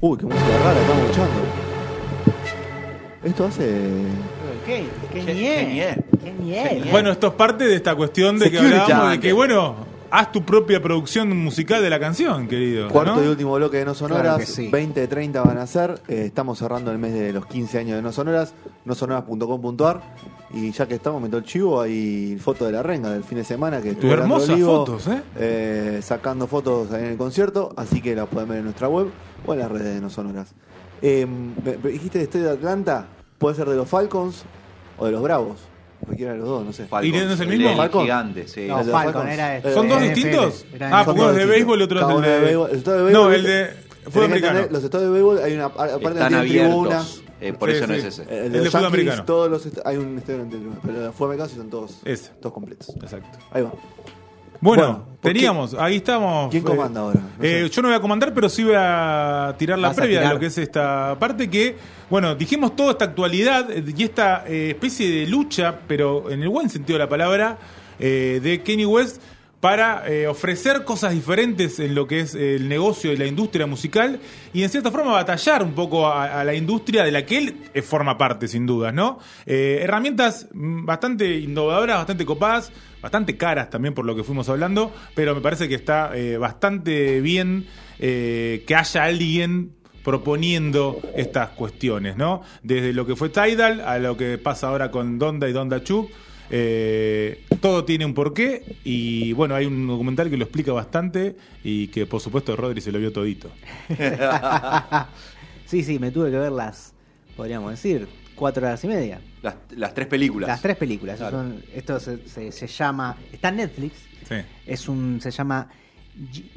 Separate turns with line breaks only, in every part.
Uy, qué música rara estamos escuchando. Esto hace.
¿Qué? ¿Qué
¿Qué- qué
es?
Bueno, esto es parte de esta cuestión de que
Security.
hablábamos de que, bueno, haz tu propia producción musical de la canción, querido.
Cuarto
¿no?
y último bloque de No Sonoras.
Claro que sí.
20, 30 van a ser. Eh, estamos cerrando el mes de los 15 años de No Sonoras. Nosonoras.com.ar. Y ya que estamos, meto el chivo, hay foto de la renga del fin de semana que estuvo
Hermosas
Olivo,
fotos, ¿eh?
eh, sacando fotos en el concierto. Así que las pueden ver en nuestra web o en las redes de No Sonoras. Eh, dijiste de Estoy de Atlanta. Puede ser de los Falcons o de los Bravos. Cualquiera de los dos, no sé.
Falcons,
¿Y no es el mismo?
Falcon.
gigante, sí.
No,
el de
Falcon
Falcons.
era
Eh,
¿Son dos
NFL.
distintos? Ah, porque uno es de béisbol y otro es el
de
de...
béisbol. El estado de
No,
béisbol-
el de fútbol americano.
Los estados de béisbol hay una aparte
Están
tienen
abiertos.
tribunas.
eh, por
Sí,
eso no
sí.
es ese.
El,
El
de
de fútbol americano.
todos los hay un estadio en tribuna, pero el de fútbol americano son todos,
Ese.
todos completos.
Exacto.
Ahí va.
Bueno,
Bueno, ¿por qué-
teníamos, ahí estamos.
¿Quién
eh,
comanda ahora? No
eh, yo no voy a comandar, pero sí voy a tirar la previa de lo que es esta parte que, bueno, dijimos toda esta actualidad eh, y esta eh, especie de lucha, pero en el buen sentido de la palabra, eh, de Kanye West para eh, ofrecer cosas diferentes en lo que es el negocio y la industria musical y en cierta forma batallar un poco a, la industria de la que él eh, forma parte, sin dudas, ¿no? Eh, herramientas mm, bastante innovadoras, bastante copadas, bastante caras también por lo que fuimos hablando, pero me parece que está bastante bien que haya alguien proponiendo estas cuestiones, ¿no? Desde lo que fue Tidal a lo que pasa ahora con Donda y Donda Chu. Eh, todo tiene un porqué y bueno, hay un documental que lo explica bastante y que por supuesto Rodri se lo vio todito.
Sí, sí, me tuve que ver las, podríamos decir, cuatro horas y media.
Las, las tres películas.
Las tres películas.
Claro.
Son- esto se, se- se llama. Está en Netflix.
Sí.
Es un. Se llama G-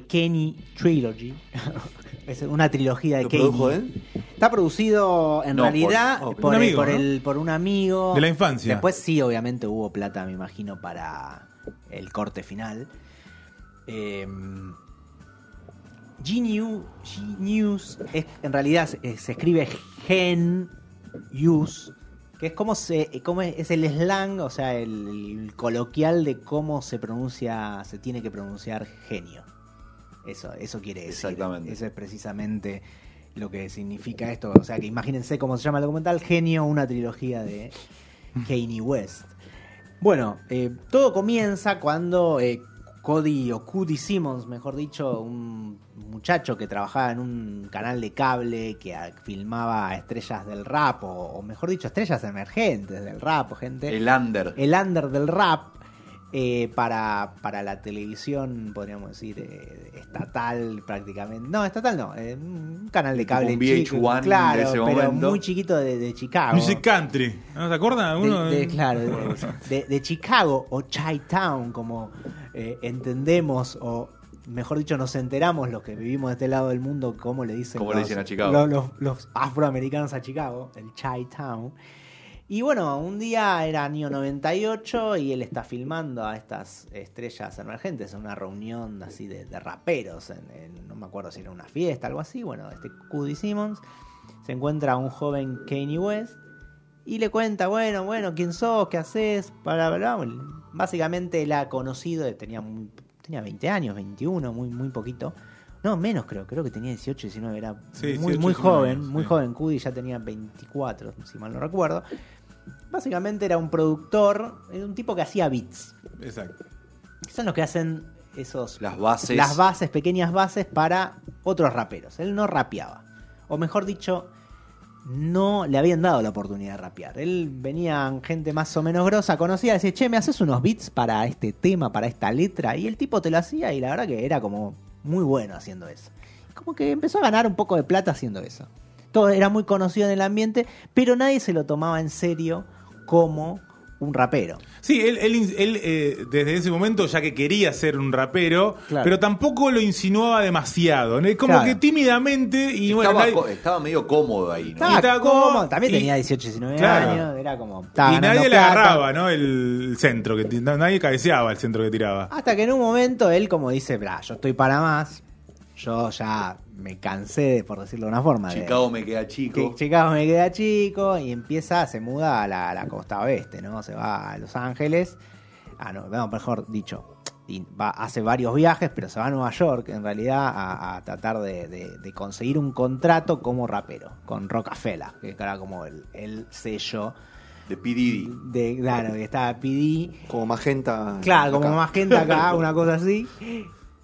Kenny Trilogy. es una trilogía de
¿Lo
Kenny.
produjo él?
Está producido en
No,
realidad
por-
por,
Un amigo,
por
¿no?
el, por un amigo.
De la infancia.
Después sí, obviamente hubo plata, me imagino, para el corte final. Eh, Genius, Genius es, en realidad se, se escribe Genius, que es como se, como es, es el slang, o sea, el, el coloquial de cómo se pronuncia, se tiene que pronunciar genio. Eso, eso quiere decir.
Exactamente.
Eso es precisamente lo que significa esto. O sea, que imagínense cómo se llama el documental, Genio, una trilogía de Kanye West. Bueno, eh, todo comienza cuando eh, Cody o Cody Simmons, mejor dicho, un muchacho que trabajaba en un canal de cable que filmaba estrellas del rap, o, o mejor dicho, estrellas emergentes del rap, gente
El under.
el under del rap eh, para, para la televisión, podríamos decir, eh, estatal prácticamente. No, estatal no, eh, un canal de cable
un
chico,
VH1 de
claro,
ese
pero
momento.
muy chiquito de, de Chicago.
Music Country. ¿No se acuerdan
De-
alguno?
de- claro, de, de- de Chicago o Chi-Town, como eh, entendemos, o mejor dicho, nos enteramos los que vivimos de este lado del mundo, cómo le dicen,
Cómo le
los,
dicen a Chicago.
los- los- los afroamericanos a Chicago, el Chi-Town. Y bueno, un día era año 98 y él está filmando a estas estrellas emergentes en una reunión así de, de raperos, en, en- no me acuerdo si era una fiesta, algo así. Bueno, este Cudi Simmons se encuentra a un joven Kanye West y le cuenta, bueno, bueno, ¿quién sos? ¿Qué haces? Bla, bla, bla. Básicamente él ha conocido, tenía, muy- tenía 20 años, 21, muy, muy poquito. No, menos creo, creo que tenía 18, 19, era
Sí,
muy,
18,
muy
19
joven, muy joven. Cudi ya tenía 24, si mal no recuerdo. Básicamente era un productor, era un tipo que hacía beats.
Exacto.
Son los que hacen esos
Las bases.
las bases, pequeñas bases para otros raperos. Él no rapeaba. O mejor dicho, no le habían dado la oportunidad de rapear. Él venía gente más o menos grosa, conocía, decía, che, ¿me haces unos beats para este tema, para esta letra? Y el tipo te lo hacía y la verdad que era como muy bueno haciendo eso. Como que empezó a ganar un poco de plata haciendo eso. Todo era muy conocido en el ambiente, pero nadie se lo tomaba en serio como un rapero.
Sí, él, él, él, eh, desde ese momento ya que quería ser un rapero,
Claro.
pero tampoco lo insinuaba demasiado. ¿no? Como
Claro.
que tímidamente y bueno,
estaba,
nadie-
co- estaba medio cómodo ahí, ¿no?
Estaba
estaba
cómodo,
cómodo,
también
y-
tenía 18, 19
Claro.
años, era como...
y nadie le agarraba, ¿no? El, centro, que nadie cabeceaba el centro que tiraba.
Hasta que en un momento él como dice, bra, yo estoy para más, yo ya me cansé, por decirlo de una forma. de-
Chicago me queda chico.
Chi- Chicago me queda chico y empieza, se muda a la, a la costa oeste, ¿no? Se va a Los Ángeles, ah, no, no, mejor dicho, y va, hace varios viajes, pero se va a Nueva York en realidad a, a tratar de, de- de conseguir un contrato como rapero con Rockefeller, que era como el, el sello
De P. Diddy.
de, claro, que estaba PD.
Como magenta.
Claro,
acá.
como más gente acá, una cosa así.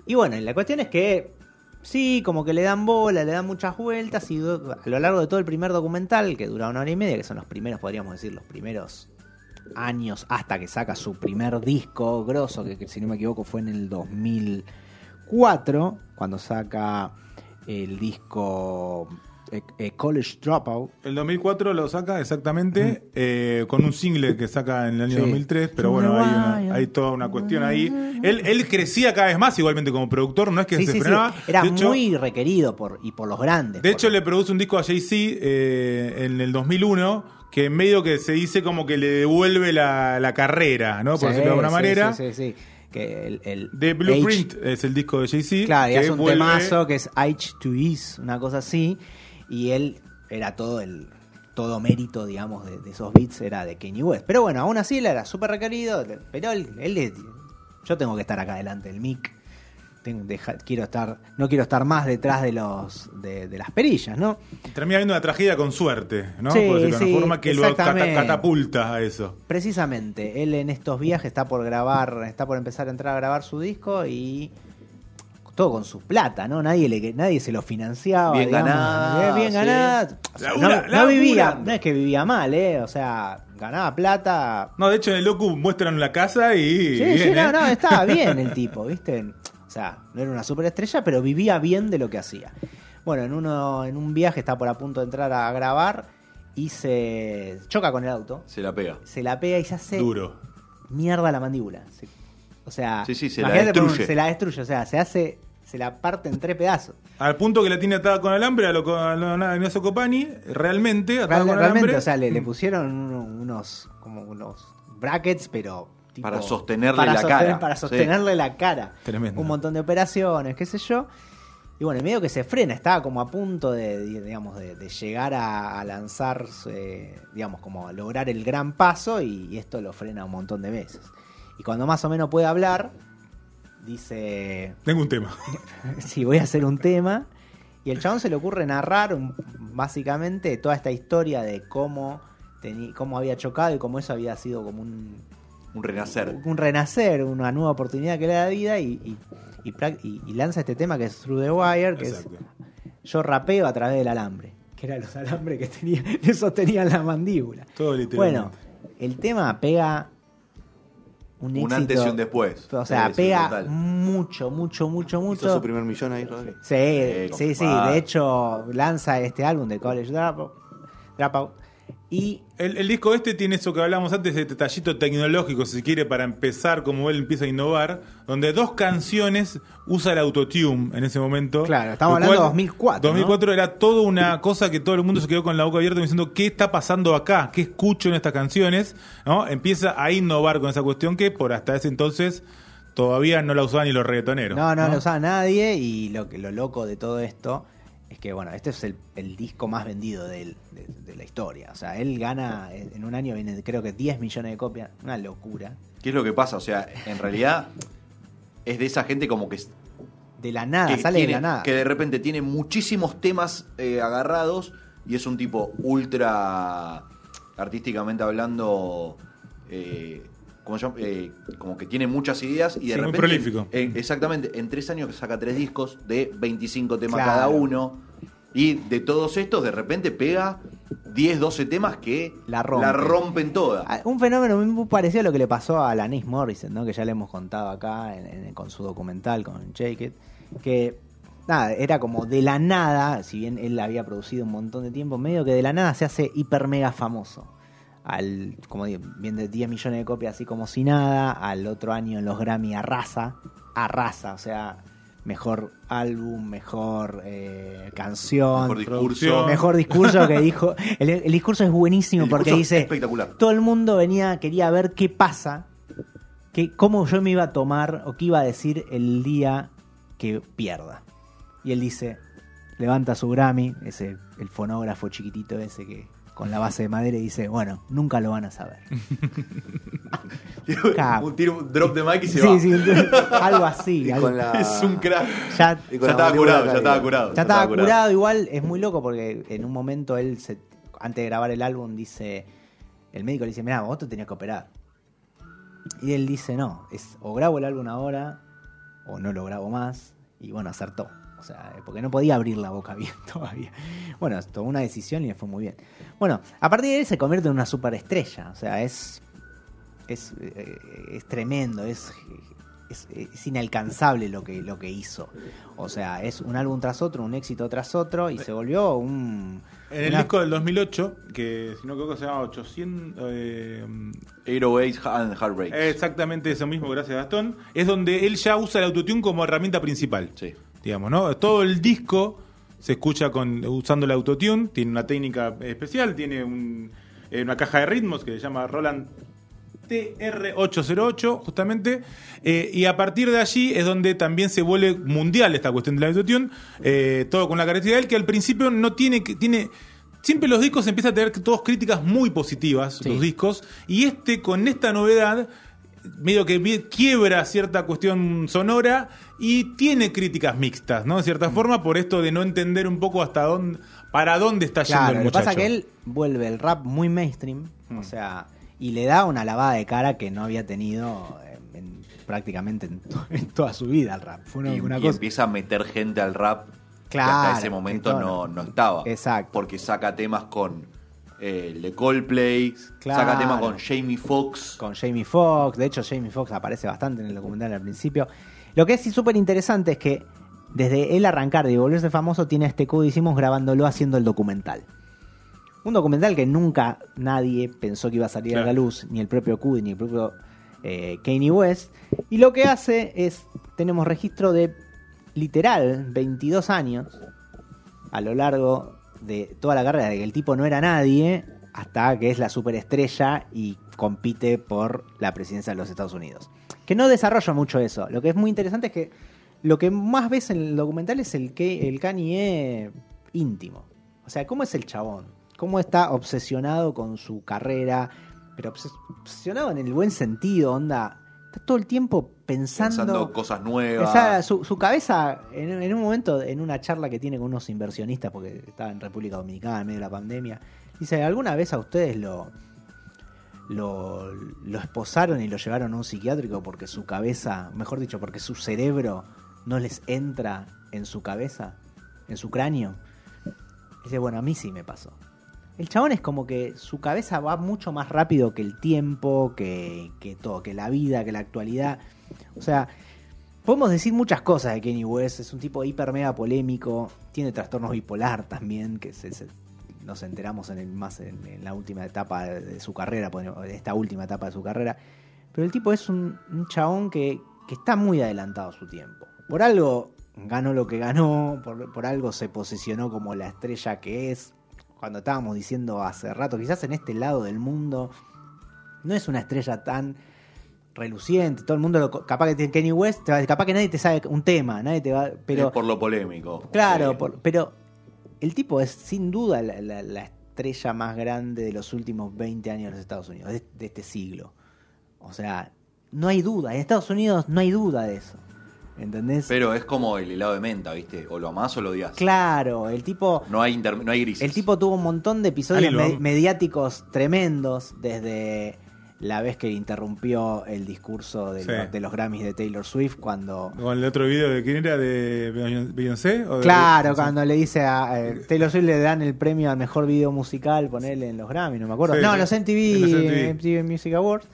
Y bueno, la cuestión es que sí, como que le dan bola, le dan muchas vueltas y a lo largo de todo el primer documental, que dura una hora y media, que son los primeros, podríamos decir, los primeros años hasta que saca su primer disco grosso, que, que si no me equivoco fue en el 2004, cuando saca el disco eh, eh, College Dropout.
El 2004 lo saca exactamente eh, con un single que saca en el año
Sí.
2003, pero bueno, hay, una- hay toda una cuestión ahí. Él, él crecía cada vez más igualmente como productor, no es que
Sí,
se
sí,
frenaba.
Era
de hecho,
muy requerido por, y por los grandes.
de hecho,
porque-
le produce un disco a Jay-Z eh, en el 2001 que en medio que se dice como que le devuelve la, la carrera, ¿no? Por decirlo de alguna manera.
Sí, sí, sí. Que el, el
The Blueprint es el disco de Jay-Z.
Claro, y hace un
vuelve-
temazo que es H to Is, una cosa así. Y él era todo el todo mérito, digamos, de, de esos beats era de Kanye West. Pero bueno, aún así él era súper requerido. Pero él, él es- yo tengo que estar acá delante del mic. Tengo- deja- quiero estar, no quiero estar más detrás de los de, de las perillas, ¿no?
Termina viendo una tragedia con suerte, ¿no?
Sí,
Por decirlo de
sí,
una forma que lo cata- catapulta a eso.
Precisamente, él en estos viajes está por grabar, está por empezar a entrar a grabar su disco y todo con su plata, ¿no? Nadie le nadie se lo financiaba,
Bien
digamos,
ganada,
bien
sí.
ganada. O sea,
Labura-
no, no vivía, no es que vivía mal, eh, o sea, ganaba plata.
No, de hecho en el docu muestran la casa y.
Sí,
bien,
sí, no,
¿eh?
no, estaba bien el tipo, ¿viste? O sea, no era una superestrella, pero vivía bien de lo que hacía. Bueno, en uno en un viaje está por a punto de entrar a grabar y se choca con el auto,
Se la pega.
se la pega y se hace
Duro.
mierda la mandíbula. Se- o sea,
Sí, sí, se la destruye.
Se la destruye, o sea, se hace, se la parte en tres pedazos.
Al punto que la tiene atada con alambre a lo a lo- a Ignacio Copani, realmente atada
Real-
con
realmente,
alambre.
o sea, le, le pusieron uno- unos, como unos brackets, pero tipo-
Para sostenerle
para
la
sostener-
cara.
Para
Sí.
sostenerle la cara.
Tremendo.
Un montón de operaciones, qué sé yo. Y bueno, en medio que se frena, estaba como a punto de, de- digamos, de, de llegar a, a lanzar, eh, digamos, como a lograr el gran paso y, y esto lo frena un montón de veces. Y cuando más o menos puede hablar, dice,
Tengo un tema.
sí, voy a hacer un tema. Y el chabón se le ocurre narrar un- básicamente toda esta historia de cómo, teni- cómo había chocado y cómo eso había sido como un,
Un renacer.
un renacer, una nueva oportunidad que le da vida y, y- y prac- y- y lanza este tema que es Through the Wire, que
Exacto.
es yo rapeo a través del alambre, que eran los alambres que tenía, le sostenían la mandíbula.
Todo literalmente.
Bueno, el tema pega un,
antes y un después.
O sea, pega
total.
mucho, mucho, mucho,
Hizo
mucho.
su primer millón ahí, Rodri.
Sí, sí, sí. De hecho, lanza este álbum de College Dropout. Dropout y
El, el disco este tiene eso que hablamos antes, de detallito tecnológico, si quiere, para empezar, como él empieza a innovar, donde dos canciones usa el autotune en ese momento.
Claro, estamos hablando de 2004,
2004 era toda una cosa que todo el mundo se quedó con la boca abierta diciendo, ¿qué está pasando acá? ¿Qué escucho en estas canciones? ¿No? Empieza a innovar con esa cuestión que por hasta ese entonces todavía no la usaban ni los reggaetoneros.
no, no, lo usaba nadie. Y lo, que- lo loco de todo esto es que, bueno, este es el, el disco más vendido de, él, de, de la historia. O sea, él gana en un año, viene creo que 10 millones de copias. Una locura.
¿Qué es lo que pasa? O sea, en realidad es de esa gente como que,
De la nada,
que
sale
tiene-
de la nada.
que de repente tiene muchísimos temas eh, agarrados y es un tipo ultra artísticamente hablando eh, Eh, como que tiene muchas ideas y de
Sí, muy
repente
prolífico.
en- exactamente en tres años saca tres discos de 25 temas
Claro.
cada uno y de todos estos de repente pega 10, 12 temas que
La rompe.
rompen toda.
Ah, Un fenómeno muy parecido a lo que le pasó a Alanis Morissette, ¿no? que ya le hemos contado acá en- en- con su documental, con Shake It, que nada, era como de la nada, si bien él había producido un montón de tiempo, medio que de la nada se hace hiper mega famoso. Al, como vende 10 millones de copias así como si nada, al otro año en los Grammy arrasa, arrasa, o sea, mejor álbum, mejor eh, canción,
Mejor discurso.
mejor discurso que dijo. El, el discurso es buenísimo
El
porque dice:
espectacular.
Todo el mundo venía, quería ver qué pasa, que, cómo yo me iba a tomar o qué iba a decir el día que pierda. Y él dice: Levanta su Grammy, ese, el fonógrafo chiquitito ese que con la base de madera y dice: Bueno, nunca lo van a saber.
Un tiro, un drop de mic y se
Sí,
va.
sí, algo así.
Y
algo-
la-
Es un crack.
Ya,
Ya estaba curado, ya estaba curado.
ya estaba curado. igual, es muy loco porque en un momento él, se- antes de grabar el álbum, dice, el médico le dice, mira, vos te tenías que operar. Y él dice, no, es o grabo el álbum ahora o no lo grabo más. Y bueno, acertó. O sea, porque no podía abrir la boca bien todavía. Bueno, tomó una decisión y le fue muy bien. Bueno, a partir de él se convierte en una superestrella. O sea, es. Es, eh, es tremendo, es, es, es inalcanzable lo que, lo que hizo. O sea, es un álbum tras otro, un éxito tras otro, y se volvió un.
En el
una-
disco del 2008, que si no creo que se llama 800... eh,
808 and Heartbreak.
exactamente eso mismo, gracias Gastón, es donde él ya usa el autotune como herramienta principal.
Sí.
Digamos, ¿no? Todo el disco se escucha con usando el autotune, tiene una técnica especial, tiene un- eh, una caja de ritmos que se llama Roland TR808, justamente, eh, y a partir de allí es donde también se vuelve mundial esta cuestión del autotune, eh, todo con la característica de él, que al principio no tiene, que tiene Siempre los discos empiezan a tener todos críticas muy positivas,
Sí.
los discos, y este con esta novedad medio que quiebra cierta cuestión sonora y tiene críticas mixtas, ¿no? De
Mm.
cierta forma, por esto de no entender un poco hasta dónde, para dónde está yendo
Claro,
el
lo que
muchacho.
pasa es que él vuelve el rap muy mainstream,
Mm.
o sea, y le da una lavada de cara que no había tenido en- en- prácticamente en, to- en toda su vida al rap. Fue una,
y,
una
y
cosa.
empieza a meter gente al rap
Claro,
que hasta ese momento no, no estaba.
Exacto.
Porque saca temas con eh, el de Coldplay,
Claro.
saca temas con Jamie Foxx.
con Jamie Foxx. De hecho, Jamie Foxx aparece bastante en el documental al principio. Lo que es sí súper interesante es que desde él arrancar de volverse famoso, tiene este Q, hicimos grabándolo haciendo el documental. Un documental que nunca nadie pensó que iba a salir a la luz, ni el propio Q, ni el propio eh, Kanye West. Y lo que hace es, tenemos registro de literal 22 años a lo largo de toda la carrera, de que el tipo no era nadie, hasta que es la superestrella y compite por la presidencia de los Estados Unidos. Que no desarrolla mucho eso. Lo que es muy interesante es que lo que más ves en el documental es el, que, el Kanye íntimo. O sea, cómo es el chabón, cómo está obsesionado con su carrera, pero obses- obsesionado en el buen sentido, onda. Está todo el tiempo pensando,
Pensando cosas nuevas.
o sea, su, su cabeza, en, en un momento, en una charla que tiene con unos inversionistas, porque estaba en República Dominicana en medio de la pandemia, dice, ¿alguna vez a ustedes lo, lo, lo esposaron y lo llevaron a un psiquiátrico porque su cabeza, mejor dicho, porque su cerebro no les entra en su cabeza, en su cráneo? Dice, bueno, a mí sí me pasó. El chabón es como que su cabeza va mucho más rápido que el tiempo, que, que todo, que la vida, que la actualidad. O sea, podemos decir muchas cosas de Kenny West. Es un tipo hiper mega polémico. Tiene trastornos bipolar también, que nos enteramos en más en, la última etapa de, su carrera, esta última etapa de su carrera. Pero el tipo es un, un chabón que, que está muy adelantado a su tiempo. Por algo ganó lo que ganó, por, por algo se posicionó como la estrella que es. Cuando estábamos diciendo hace rato, quizás en este lado del mundo no es una estrella tan reluciente, todo el mundo lo, capaz que tiene Kenny West, capaz que nadie te sabe un tema, nadie te va, pero
Es por lo polémico.
claro,
Sí.
por- pero el tipo es sin duda la, la- la estrella más grande de los últimos 20 años de los Estados Unidos, de, de este siglo. O sea, no hay duda, en Estados Unidos no hay duda de eso. ¿Entendés?
Pero es como el helado de menta, ¿viste? O lo amás o lo odias.
claro, el tipo
No hay, inter- no hay grises.
El tipo tuvo un montón de episodios me- mediáticos tremendos, desde la vez que interrumpió el discurso de,
Sí.
los, de los Grammys de Taylor Swift cuando...
Con el otro video de quién era de Beyoncé o de-
Claro, cuando le dice a eh, Taylor Swift le dan el premio al mejor video musical, ponerle en los Grammys, no me acuerdo.
Sí,
no, los MTV,
En los MTV.
MTV Music Awards.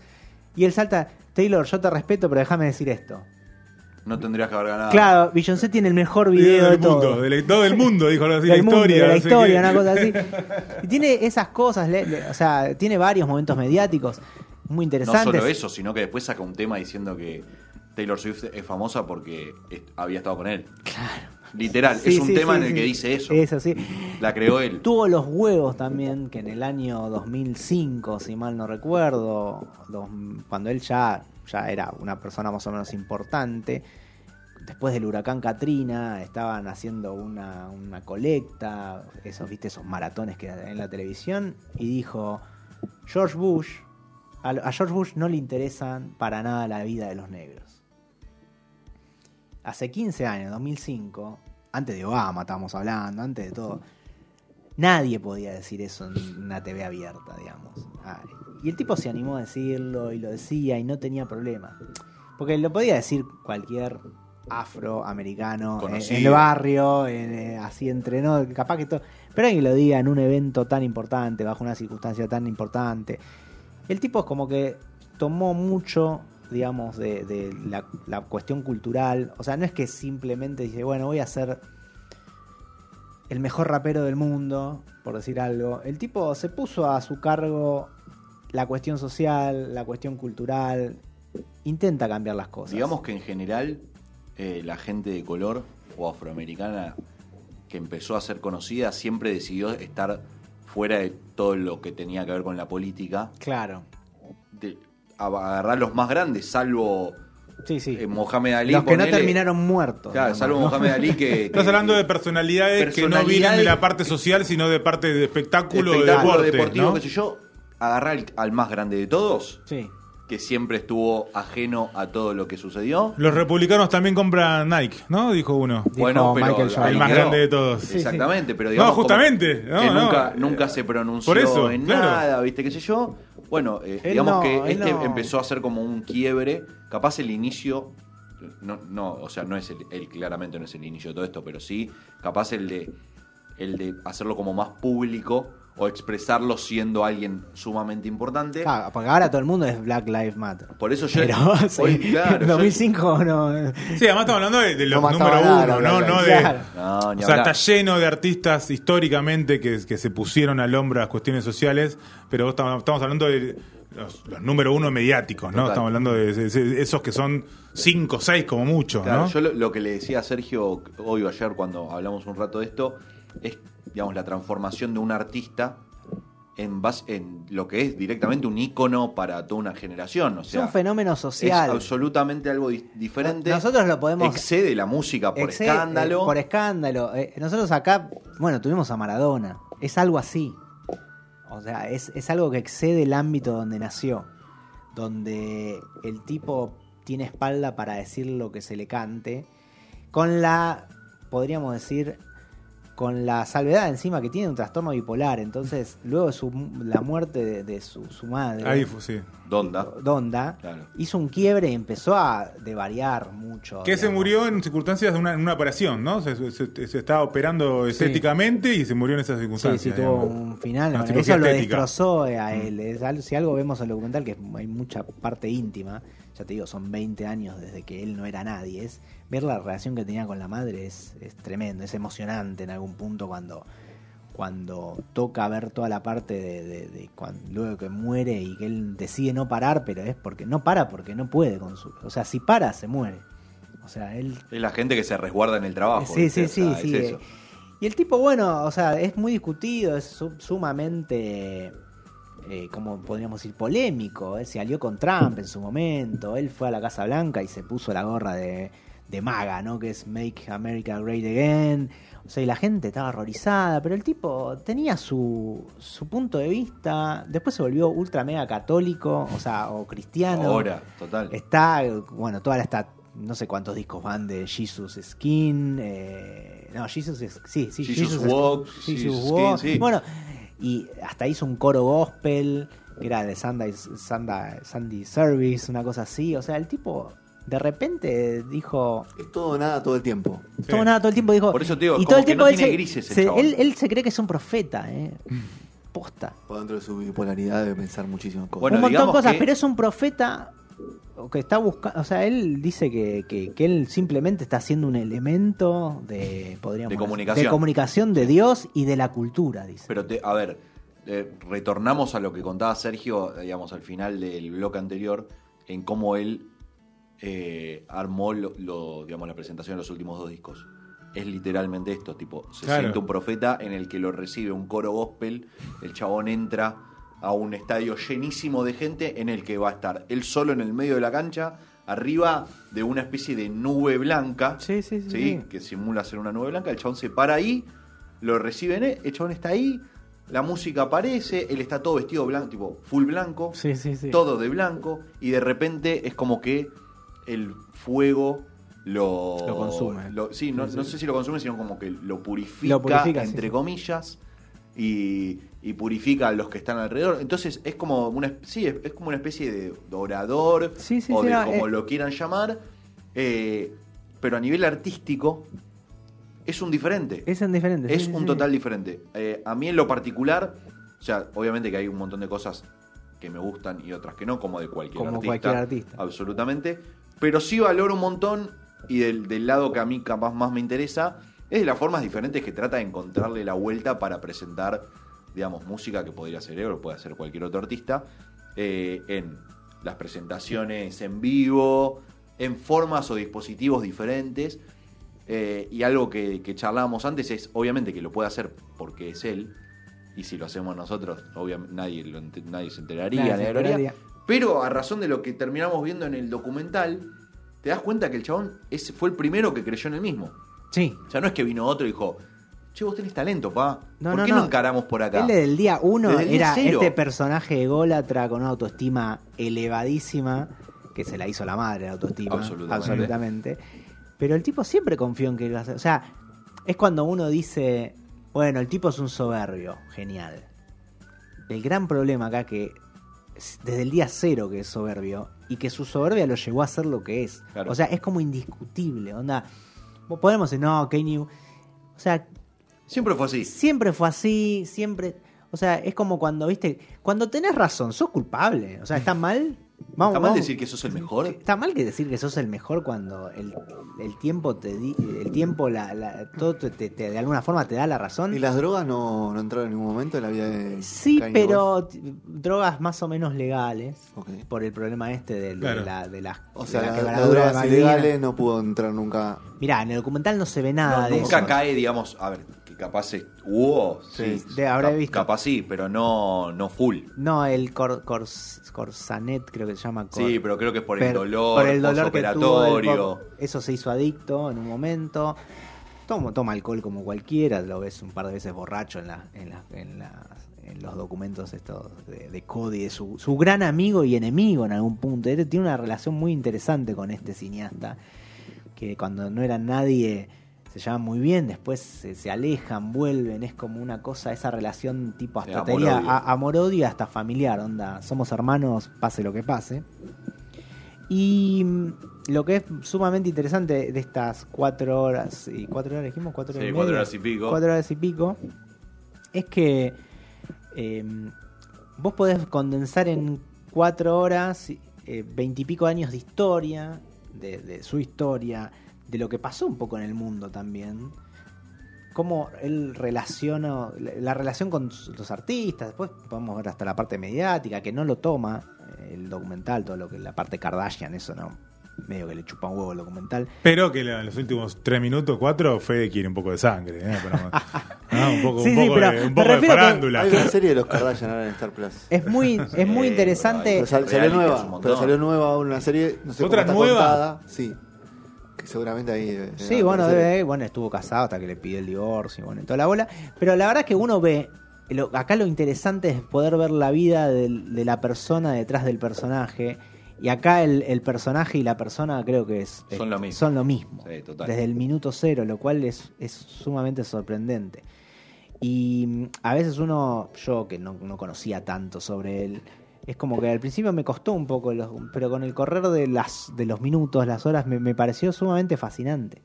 Y él salta, Taylor, yo te respeto, pero déjame decir esto.
No tendrías que haber ganado.
Claro, Beyoncé tiene el mejor video,
Video
de
del
todo.
mundo, de la- todo el mundo, dijo algo así, la
mundo,
historia.
de la
no
historia,
qué.
una cosa así. Y tiene esas cosas, le- le- o sea, tiene varios momentos mediáticos muy
No
interesantes.
solo eso, sino que después saca un tema diciendo que Taylor Swift es famosa porque est- había estado con él.
Claro.
Literal,
Sí,
es un
sí,
tema
sí,
en el
sí.
que dice eso.
Eso sí.
La creó él.
Tuvo los huevos también, que en el año 2005, si mal no recuerdo, dos- cuando él ya, ya era una persona más o menos importante, después del huracán Katrina, estaban haciendo una, una colecta, esos, viste, esos maratones que en la televisión, y dijo, George Bush a, George Bush no le interesan para nada la vida de los negros. Hace 15 años, 2005, antes de Obama estábamos hablando, antes de todo, nadie podía decir eso en una TV abierta, digamos. Y el tipo se animó a decirlo y lo decía y no tenía problema. Porque lo podía decir cualquier afroamericano en, en el
Conocido.
barrio, en, eh, así entre no, capaz que todo. Pero alguien lo diga en un evento tan importante, bajo una circunstancia tan importante. El tipo es como que tomó mucho, digamos, de, de la, la cuestión cultural. O sea, no es que simplemente dice, bueno, voy a ser el mejor rapero del mundo, por decir algo. El tipo se puso a su cargo la cuestión social, la cuestión cultural. Intenta cambiar las cosas.
Digamos que en general eh, la gente de color o afroamericana que empezó a ser conocida siempre decidió estar fuera de todo lo que tenía que ver con la política,
Claro.
de a- agarrar los más grandes, salvo
Sí, sí.
eh, Mohamed Ali.
Los que no terminaron muertos.
Claro,
digamos,
salvo
¿no?
Mohamed Ali que... que-
Estás hablando de personalidades, que no vienen de la parte social, sino de parte de espectáculo, de
espectáculo
deporte.
deportivo,
¿no?
qué sé yo, agarrar al, más grande de todos,
Sí.
que siempre estuvo ajeno a todo lo que sucedió.
Los republicanos también compran Nike, ¿no? Dijo uno.
Dijo
Bueno, pero
Michael Jordan.
El más
quedó.
grande de todos.
Sí,
Exactamente, pero digamos
No, justamente, no,
que
no.
nunca, nunca se pronunció
Por eso,
en
claro.
nada, ¿viste? ¿Qué sé yo? Bueno, eh, digamos
no,
que este
no.
empezó a ser como un quiebre, capaz el inicio, no, no o sea, no es el, él claramente no es el inicio de todo esto, pero sí, capaz el de, el de hacerlo como más público o expresarlo siendo alguien sumamente importante.
Claro, porque ahora todo el mundo es Black Lives Matter.
Por eso yo...
Pero
hoy,
sí,
claro,
en
yo-
2005 no.
Sí, además estamos hablando de, de los
No
número uno, ¿no? No de.
No, ni
o sea,
hablar.
está lleno de artistas históricamente que, que se pusieron al hombro las cuestiones sociales, pero vos estamos, estamos hablando de los, los número uno mediáticos, ¿no?
Total.
Estamos hablando de, de- de esos que son cinco, seis como mucho,
Claro,
¿no?
yo lo, lo que le decía a Sergio hoy o ayer cuando hablamos un rato de esto es, digamos, la transformación de un artista en, base, en lo que es directamente un ícono para toda una generación. O
Es un fenómeno
es
social.
absolutamente algo di- diferente.
Nosotros lo podemos.
Excede la música por
Excede-
escándalo.
eh, por escándalo. Eh, nosotros acá, bueno, tuvimos a Maradona. Es algo así. O sea, es, es algo que excede el ámbito donde nació. Donde el tipo tiene espalda para decir lo que se le cante. Con la, podríamos decir, con la salvedad encima que tiene un trastorno bipolar. Entonces, luego de su, la muerte de, de su, su madre.
Ahí fue, sí.
Donda.
Donda
Claro.
hizo un quiebre y empezó a devariar mucho.
Que se murió en circunstancias de una, una operación, ¿no? Se, se- se estaba operando estéticamente y se murió en esas
Sí,
circunstancias.
sí, tuvo
digamos.
un final. Bueno, eso lo
estética.
destrozó eh, a él. Es al- si algo vemos en el documental, que es- hay mucha parte íntima, ya te digo, son 20 años desde que él no era nadie. Es ver la relación que tenía con la madre es, es tremendo, es emocionante en algún punto cuando cuando toca ver toda la parte de, de- de cuan- luego que muere y que él decide no parar, pero es porque no para porque no puede con su, o sea, si para se muere. O sea, él
Es la gente que se resguarda en el trabajo.
Sí, sí,
O sea,
sí, sí.
eso.
eh. Y el tipo, bueno, o sea, es muy discutido, es su- sumamente, eh, como podríamos decir, polémico. Él se alió con Trump en su momento, él fue a la Casa Blanca y se puso la gorra de, de MAGA, ¿no? Que es Make America Great Again. O sea, y la gente estaba horrorizada, pero el tipo tenía su, su punto de vista. Después se volvió ultra mega católico, o sea, o cristiano.
Ahora, total.
Está, bueno, toda esta, no sé cuántos discos van de Jesus Skin. eh, no, Jesus es, sí, sí,
Jesus
es-
Walk,
Jesus
Jesus
Walk.
Skin, sí.
Bueno, y hasta hizo un coro gospel, que era de Sunday, Sunday, Sunday Service, una cosa así. O sea, el tipo de repente dijo,
Es todo nada todo el tiempo.
todo nada, todo el tiempo dijo.
Por eso te digo,
y
como
todo el
que
tiempo
no
él,
tiene
se,
grises el
se- él, él se cree que es un profeta, eh. Posta.
Por dentro de su bipolaridad debe pensar muchísimas cosas.
Bueno,
un montón de cosas,
que-
pero es un profeta que está buscando, o sea, él dice que, que- que él simplemente está haciendo un elemento de, podríamos
De
decir,
comunicación.
de comunicación de Dios y de la cultura, dice.
Pero, te- a ver, eh, retornamos a lo que contaba Sergio, digamos, al final del bloque anterior, en cómo él eh, armó lo, lo, digamos, la presentación de los últimos dos discos. Es literalmente esto, tipo, se
Claro.
siente un profeta en el que lo recibe un coro gospel, el chabón entra a un estadio llenísimo de gente en el que va a estar él solo en el medio de la cancha, arriba de una especie de nube blanca,
Sí, sí, sí, sí.
que simula ser una nube blanca, el chabón se para ahí, lo reciben, eh, el chabón está ahí, la música aparece, él está todo vestido blanco, tipo full blanco,
Sí, sí, sí.
todo de blanco, y de repente es como que el fuego lo,
Lo consume.
lo- sí, no, no sé si lo consume, sino como que lo purifica,
Lo purifica,
entre comillas, y, y purifica a los que están alrededor. Entonces es como una, sí, es, es como una especie de orador,
Sí, sí,
o de
no,
como
eh.
lo quieran llamar, eh, pero a nivel artístico es un diferente.
Es en diferente.
Es un total diferente. Eh, a mí en lo particular, o sea, obviamente que hay un montón de cosas que me gustan y otras que no, como de cualquier
Como
artista.
cualquier artista.
Absolutamente. Pero sí valoro un montón y del, del lado que a mí capaz más me interesa es de las formas diferentes que trata de encontrarle la vuelta para presentar, digamos, música que podría ser él o puede ser cualquier otro artista, eh, en las presentaciones en vivo, en formas o dispositivos diferentes. Eh, y algo que, que charlábamos antes es, obviamente, que lo puede hacer porque es él. Y si lo hacemos nosotros, obviamente nadie, lo ente- nadie se enteraría,
Nadie se enteraría.
Pero a razón de lo que terminamos viendo en el documental, te das cuenta que el chabón fue el primero que creyó en el mismo.
Sí.
O sea, no es que vino otro y dijo, che, vos tenés talento, pa.
No,
¿Por
no,
qué no, encaramos por acá?
Él desde el día uno
Desde el día
era este personaje ególatra con una autoestima elevadísima, que se la hizo la madre la autoestima.
Absolutamente.
absolutamente. Pero el tipo siempre confió en que iba a hacer. O sea, es cuando uno dice, bueno, el tipo es un soberbio, genial. El gran problema acá que es desde el día cero que es soberbio y que su soberbia lo llevó a ser lo que es.
Claro.
O sea, es como indiscutible. Onda, podemos decir, no, Kanye. O sea,
Siempre fue así.
siempre fue así, siempre. O sea, es como cuando, viste, cuando tenés razón, sos culpable. O sea, está mal. Vamos,
¿Está mal
vamos.
decir que sos el mejor?
Está mal que decir que sos el mejor cuando el, el tiempo te di, el tiempo la, la- todo te, te- te- de alguna forma te da la razón.
¿Y las drogas no, no entraron en ningún momento en la vida de
Sí,
Kanye
pero drogas más o menos legales por el problema este de, de
Claro.
la de las
O sea,
la
la- las drogas ilegales no pudo entrar nunca.
Mirá, en el documental no se ve nada
No,
de
nunca
eso.
cae, digamos, a ver, capaz es- hubo, sí,
Sí, de- habré
cap-
visto.
capaz sí, pero no, no full.
No, el cor, cors- Corsanet creo que se llama. Cor-
Sí, pero creo que es por el dolor,
por el dolor que tuvo el
postoperatorio.
pop. Eso se hizo adicto en un momento. Toma, toma alcohol como cualquiera, lo ves un par de veces borracho en, la, en, la- en, las- en los documentos estos de, de Cody, su, su gran amigo y enemigo en algún punto. Él tiene una relación muy interesante con este cineasta, que cuando no era nadie se llevan muy bien, después se, se alejan, vuelven, es como una cosa, esa relación tipo hasta
amor-odio.
a- amor-odio hasta familiar, onda, somos hermanos, pase lo que pase. Y mm, lo que es sumamente interesante de estas cuatro horas, y cuatro horas dijimos, cuatro horas
Sí,
y
cuatro
media,
horas y pico.
cuatro horas y pico, es que eh, vos podés condensar en cuatro horas eh, veintipico años de historia, de, de su historia, de lo que pasó un poco en el mundo también. Cómo él relaciona la, la relación con los artistas, después podemos ver hasta la parte mediática, que no lo toma eh, el documental, todo lo que la parte Kardashian, eso no, medio que le chupa un huevo el documental.
Pero que la- los últimos tres minutos, cuatro, Fede quiere un poco de sangre. ¿eh? Pero, ¿no? Un poco,
Sí,
un
sí,
poco
pero
de, un poco de
que-
farándula.
Hay una serie de los Kardashian ahora en Star Plus.
Es muy, es muy
Sí,
interesante.
Pero sal- salió nueva, pero salió nueva una serie, no sé
¿Otra
cómo está
nueva?
contada. Sí. Que seguramente ahí
Sí, bueno, debe, bueno, estuvo casado hasta que le pidió el divorcio y bueno, y toda la bola. Pero la verdad es que uno ve, lo- acá lo interesante es poder ver la vida de la persona detrás del personaje. Y acá el, el personaje y la persona creo que es,
Son lo mismo.
Son lo mismo.
Sí, total.
Desde el minuto cero, lo cual es, es sumamente sorprendente. Y mm, a veces uno, yo que no, no conocía tanto sobre él, es como que al principio me costó un poco, los- pero con el correr de, las, de los minutos, las horas, me, me pareció sumamente fascinante.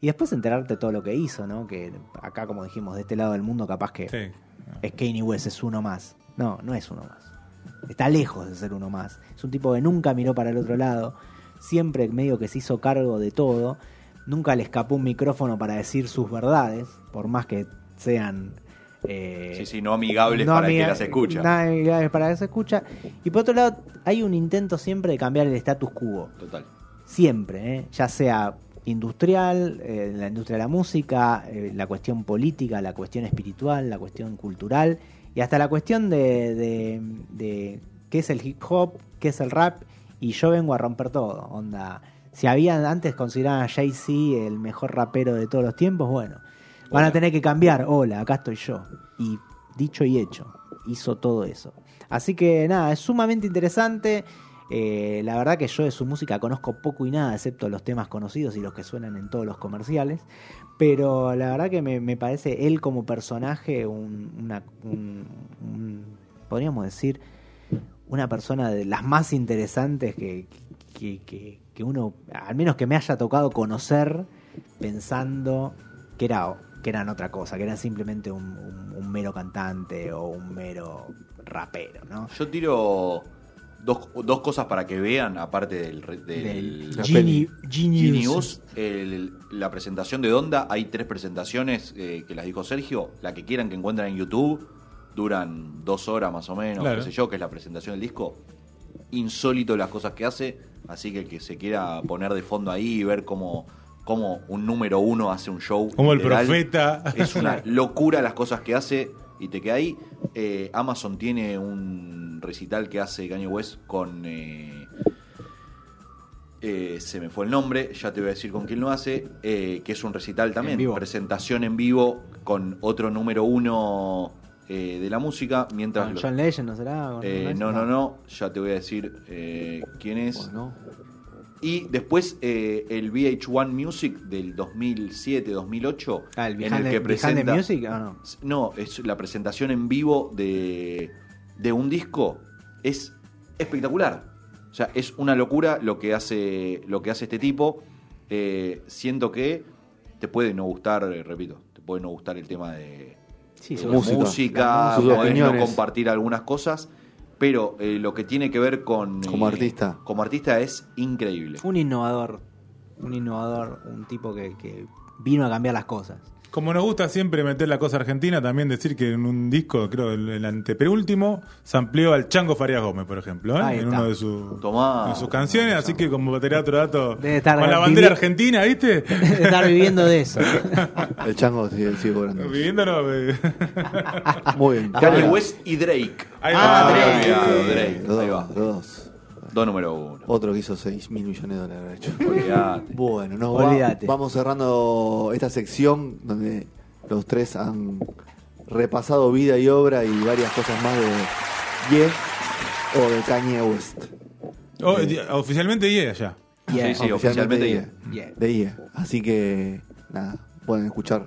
Y después enterarte todo lo que hizo, ¿no? Que acá, como dijimos, de este lado del mundo, capaz que
Sí.
es Kanye West, es uno más. No, no es uno más. Está lejos de ser uno más. Es un tipo que nunca miró para el otro lado. Siempre medio que se hizo cargo de todo. Nunca le escapó un micrófono para decir sus verdades, por más que sean... eh,
Sí, sí, no amigables
no
para el que
amiga-
las escucha.
no amigables para que se escucha. Y por otro lado, hay un intento siempre de cambiar el status quo.
Total.
Siempre, ¿eh? ya sea industrial, eh, la industria de la música, eh, la cuestión política, la cuestión espiritual, la cuestión cultural y hasta la cuestión de, de, de qué es el hip hop, qué es el rap y yo vengo a romper todo. Onda, si habían antes consideraban a Jay-Z el mejor rapero de todos los tiempos, bueno, van a tener que cambiar. Hola, acá estoy yo. Y dicho y hecho. Hizo todo eso. Así que nada, es sumamente interesante. Eh, la verdad que yo de su música conozco poco y nada, excepto los temas conocidos y los que suenan en todos los comerciales. Pero la verdad que me, me parece él como personaje un, una, un- un- podríamos decir, una persona de las más interesantes que, que, que- que uno, al menos que me haya tocado conocer, pensando que era que eran otra cosa, que eran simplemente un, un- un mero cantante o un mero rapero, ¿no?
Yo tiro dos, dos cosas para que vean, aparte del, re- del,
Del
la.
Genius,
el- la presentación de Donda. Hay tres presentaciones eh, que las dijo Sergio. La que quieran que encuentren en YouTube. Duran dos horas más o menos,
Claro.
qué sé yo, que es la presentación del disco. Insólito las cosas que hace. Así que el que se quiera poner de fondo ahí y ver cómo, cómo un número uno hace un show.
Como el profeta.
Es una locura las cosas que hace y te queda ahí. Eh, Amazon tiene un recital que hace Kanye West con. eh, eh, se me fue el nombre, ya te voy a decir con quién lo hace, eh, que es un recital también,
En vivo.
presentación en vivo con otro número uno eh, de la música, mientras...
Con
lo-
John Legend, ¿no será?
Eh, no, no, no, ya te voy a decir eh, quién es.
Bueno,
Y después eh, el VH1 Music del 2007-2008,
Ah, el
en el
the-
que presenta...
Music, ¿o no?
No, es la presentación en vivo de, de un disco. Es espectacular. O sea, es una locura lo que hace, lo que hace este tipo. Eh, siento que te puede no gustar, eh, repito, te puede no gustar el tema de,
Sí,
de
música.
música, podés no compartir algunas cosas, pero eh, lo que tiene que ver con...
Como
eh,
artista.
Como artista es increíble.
Un innovador. Un innovador, un tipo que, que vino a cambiar las cosas.
Como nos gusta siempre meter la cosa argentina, también decir que en un disco, creo el, el antepenúltimo, se amplió al Chango Farias Gómez, por ejemplo, ¿eh? En
está.
una de, sus
Tomá.
de sus canciones. Así que, como batería otro dato,
Debe estar
con la bandera
vivi-
argentina, ¿viste?
De estar viviendo de eso.
El chango sigue, sigue cobrando.
Viviéndolo. eh.
Muy bien.
Kanye West y Drake.
Ahí
Ah. Drake.
Drake. Ahí va.
los dos.
Dos número uno.
Otro que hizo 6 mil millones de dólares. hecho.
Olvidate.
Bueno, va-
Olvídate.
vamos cerrando esta sección donde los tres han repasado vida y obra y varias cosas más de Ye o de Kanye West.
Oh, oficialmente ya.
Yeah.
Sí, sí, oficialmente
Ye.
Yeah.
De Ye. Así que, nada, pueden escuchar.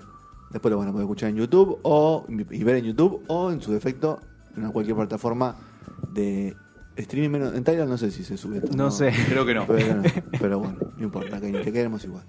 Después lo van a poder escuchar en YouTube o y ver en YouTube o en su defecto en cualquier plataforma de streaming. menos- En Thailand no sé si se sube. esto,
No sé.
Creo que no.
Pero, pero bueno, no importa, que te queremos igual.